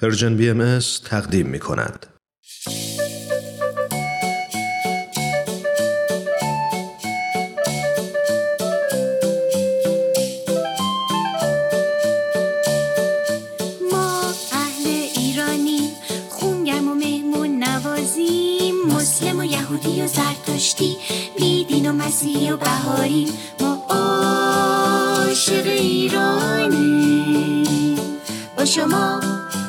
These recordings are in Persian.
پرژن بی ام تقدیم می کند. ما اهل ایرانی خونگرم و مهمون نوازیم. مسلم و یهودی و زرتشتی بیدین و مسیحی و بهاری. ما عاشق ایرانی با شما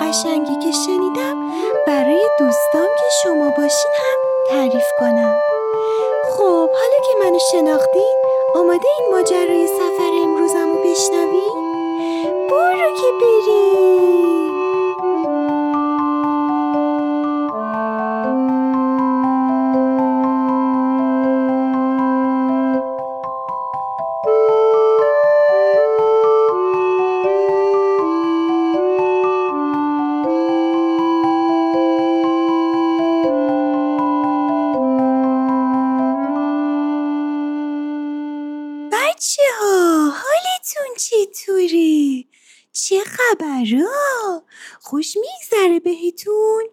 قشنگی که شنیدم برای دوستام که شما باشین هم تعریف کنم. خب حالا که منو شناختین آماده این ماجرای سفر امروزم رو بشنوین؟ برو که بریم. بچه ها حالتون چطوره؟ چه خبرها؟ خوش میگذره بهتون؟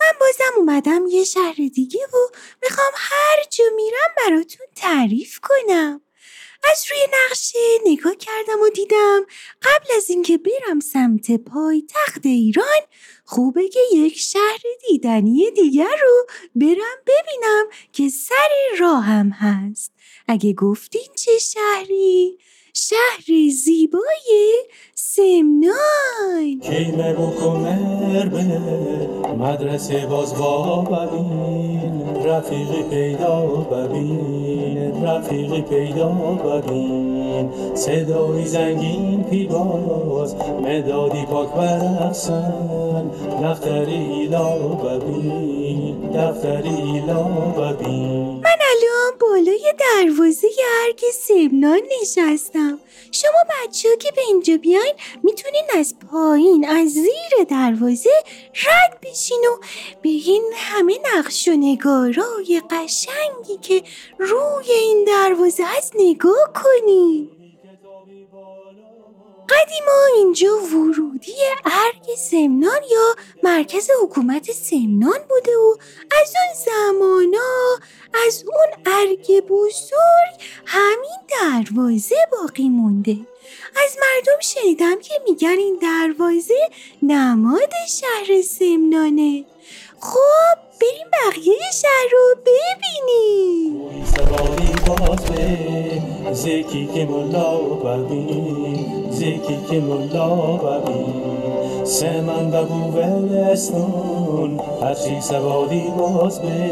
من بازم اومدم یه شهر دیگه و می‌خوام هر جا میرم براتون تعریف کنم از روی نقشه نگاه کردم و دیدم قبل از اینکه برم سمت پای تخت ایران خوبه که یک شهر دیدنی دیگر رو برم ببینم که سر راهم هست اگه گفتین چه شهری؟ شهر زیبای سمنان. کیمه و به مدرسه باز با ببین. رفیقی پیدا ببین رفیقی پیدا ببین. صدای زنگین پیباز مدادی پاک برقصن. دفتری ایلا ببین دفتری ایلا ببین. بالای دروازه ارگ سمنان نشستم. شما بچه که به اینجا بیاین می‌تونین از پایین از زیر دروازه رد بشین و به این همه نقش و نگارای قشنگی که روی این دروازه هست نگاه کنین. قدیما اینجا ورودی ارگ سمنان یا مرکز حکومت سمنان بوده و از اون زمانا از اون ارگ بزرگ همین دروازه باقی مونده. از مردم شنیدم که میگن این دروازه نماد شهر سمنانه. خب بریم بقیه شهر رو ببینیم. زکی که ملا ببین زکی که ملا ببین سمن ببو ولستون هرچی سواری باز به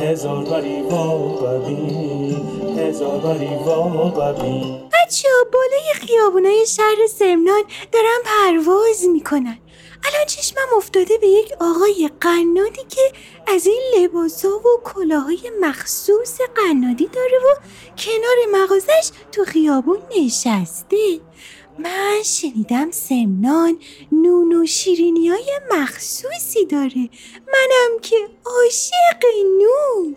هزار بری وا ببین هزار بری وا ببین بچه بالای خیابونای شهر سمنان دارن پرواز می‌کنن. چشمم افتاده به یک آقای قنادی که از این لباسا و کلاهای مخصوص قنادی داره و کنار مغازش تو خیابون نشسته. من شنیدم سمنان نون و شیرینی های مخصوصی داره. منم که عاشق نون.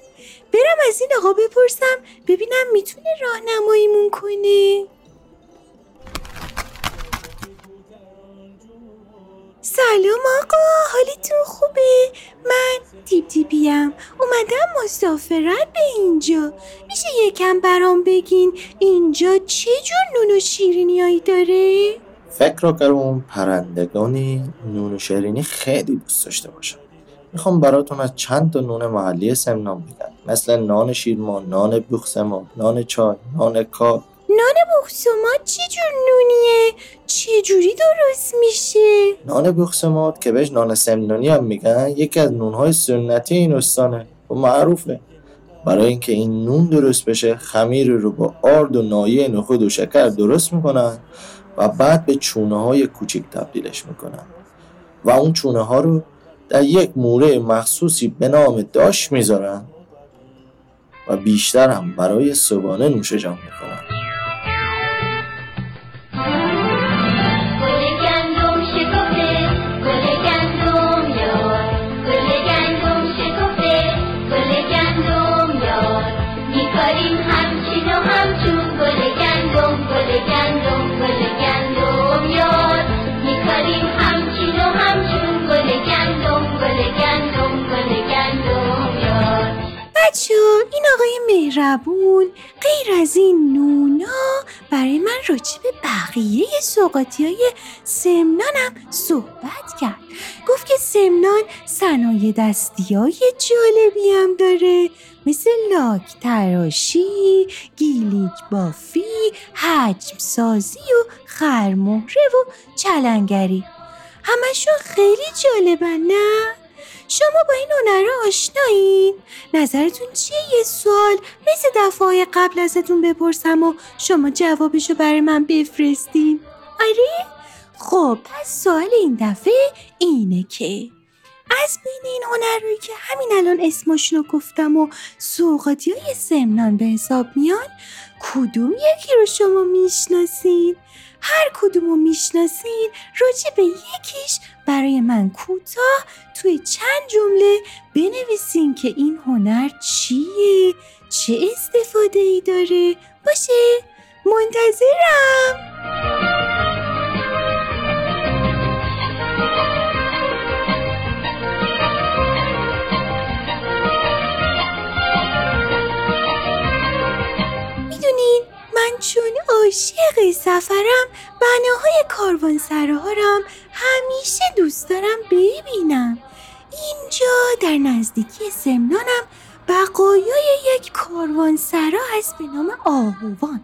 برم از این آقا بپرسم ببینم می‌تونه راهنماییمون کنه. سلام آقا حالتون خوبه؟ من تیپ تیپیم اومدم مسافرت به اینجا. میشه یکم برام بگین اینجا چه جور نون و شیرینیایی داره؟ فکر رو کردم پرندگانی نون و شیرینی خیلی دوست داشته باشن. می‌خوام براتون از چند تا نون محلی سمنان بگم. مثل نان شیرما، نان بوخسما، نان چای، نان کاب نان بخسوما چه جور نونیه؟ چه جوری درست میشه؟ نان بخسمات که بهش نان سمنانی هم میگن یکی از نونهای سنتی این استانه و معروفه برای اینکه این نون درست بشه خمیر رو با آرد و نایه نخود و شکر درست می‌کنن و بعد به چونه های کوچیک تبدیلش می‌کنن و اون چونه ها رو در یک موره مخصوصی به نام داش می‌ذارن و بیشتر هم برای صبحانه نوش جان می‌کنن مهربون غیر از این نونا برای من راجع به بقیه سوقاتی های سمنانم صحبت کرد گفت که سمنان صنایع دستی های جالبی هم داره مثل لاک تراشی، گیلیک بافی، حجم سازی و خرمهره و چلنگری همشون خیلی جالبن نه؟ شما با این هنرها آشنایین؟ نظرتون چیه یه سوال مثل دفعه قبل ازتون بپرسم و شما جوابشو برای من بفرستین؟ آره؟ خب پس سوال این دفعه اینه که از بین این هنرهایی که همین الان اسمشون رو گفتم و سوقاتی های سمنان به حساب میان کدوم یکی رو شما می‌شناسین؟ هر کدوم رو می‌شناسین راجع به یکیش برای من کوتاه توی چند جمله بنویسین که این هنر چیه؟ چه استفاده ای داره؟ باشه منتظرم عاشق سفرم بناهای کاروانسراها رو هم همیشه دوست دارم ببینم. اینجا در نزدیکی سمنانم بقایای یک کاروانسرا هست به نام آهوان.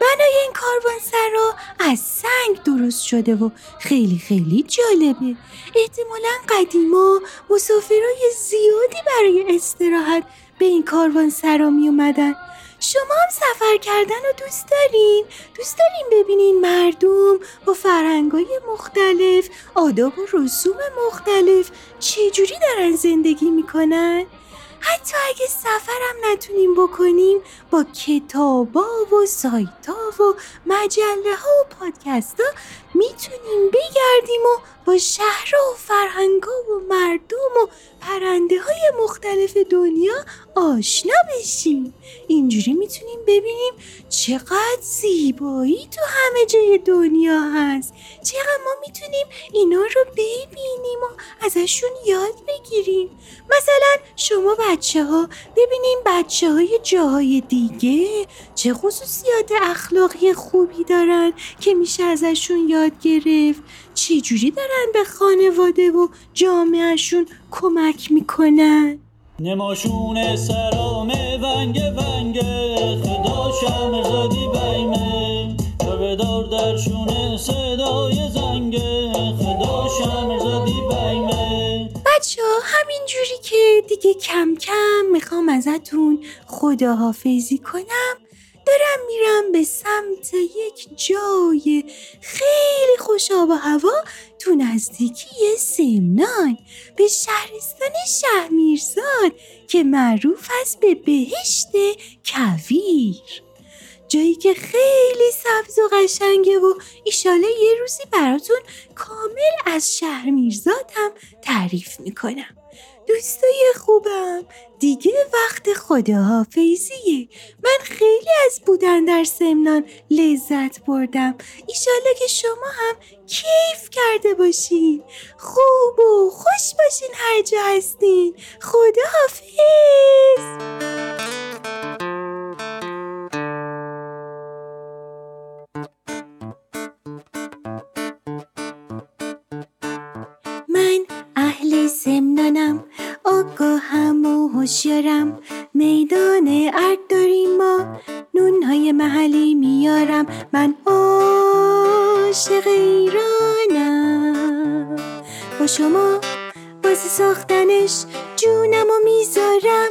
بنای این کاروانسرا از سنگ درست شده و خیلی خیلی جالبه. احتمالا قدیما مسافرای زیادی برای استراحت به این کاروانسرا می اومدن شما هم سفر کردن رو دوست دارین؟ دوست دارین ببینین مردم با فرهنگای مختلف آداب و رسوم مختلف چجوری دارن زندگی می‌کنن؟ حتی اگه سفرم نتونیم بکنیم با کتابا و سایتا و مجله ها و پادکست ها می‌تونیم بگردیم و با شهر و فرهنگا و مردم و پرنده های مختلف دنیا آشنا بشیم. اینجوری می‌تونیم ببینیم چقدر زیبایی تو همه جای دنیا هست. چقدر ما می‌تونیم اینا رو ببینیم و ازشون یاد بگیریم مثلا شما بچه ها ببینیم بچه های جاهای دیگه چه خصوصیات اخلاقی خوبی دارن که میشه ازشون یاد گرفت. چی جوری دارن به خانواده و جامعهشون کمک می‌کنن؟ نماشون سرام ونگ ونگ خدا شم بیمه درشون بچه ها همین جوری که دیگه کم کم می‌خوام ازتون خداحافظی کنم. دارم میرم به سمت یک جای خیلی خوش آب و هوا تو نزدیکی سمنان به شهرستان شهمیرزاد که معروف است به بهشت کویر. جایی که خیلی سبز و قشنگه و ایشاله یه روزی براتون کامل از شهر میرزاد هم تعریف می‌کنم. دوستای خوبم دیگه وقت خداحافظیه. من خیلی از بودن در سمنان لذت بردم. ایشالله که شما هم کیف کرده باشین. خوب و خوش باشین هر جا هستین. خداحافظ! میدان ارد داریم ما. نونهای محلی میارم. من عاشق ایرانم. شما واسه ساختنش جونم و می‌ذارم.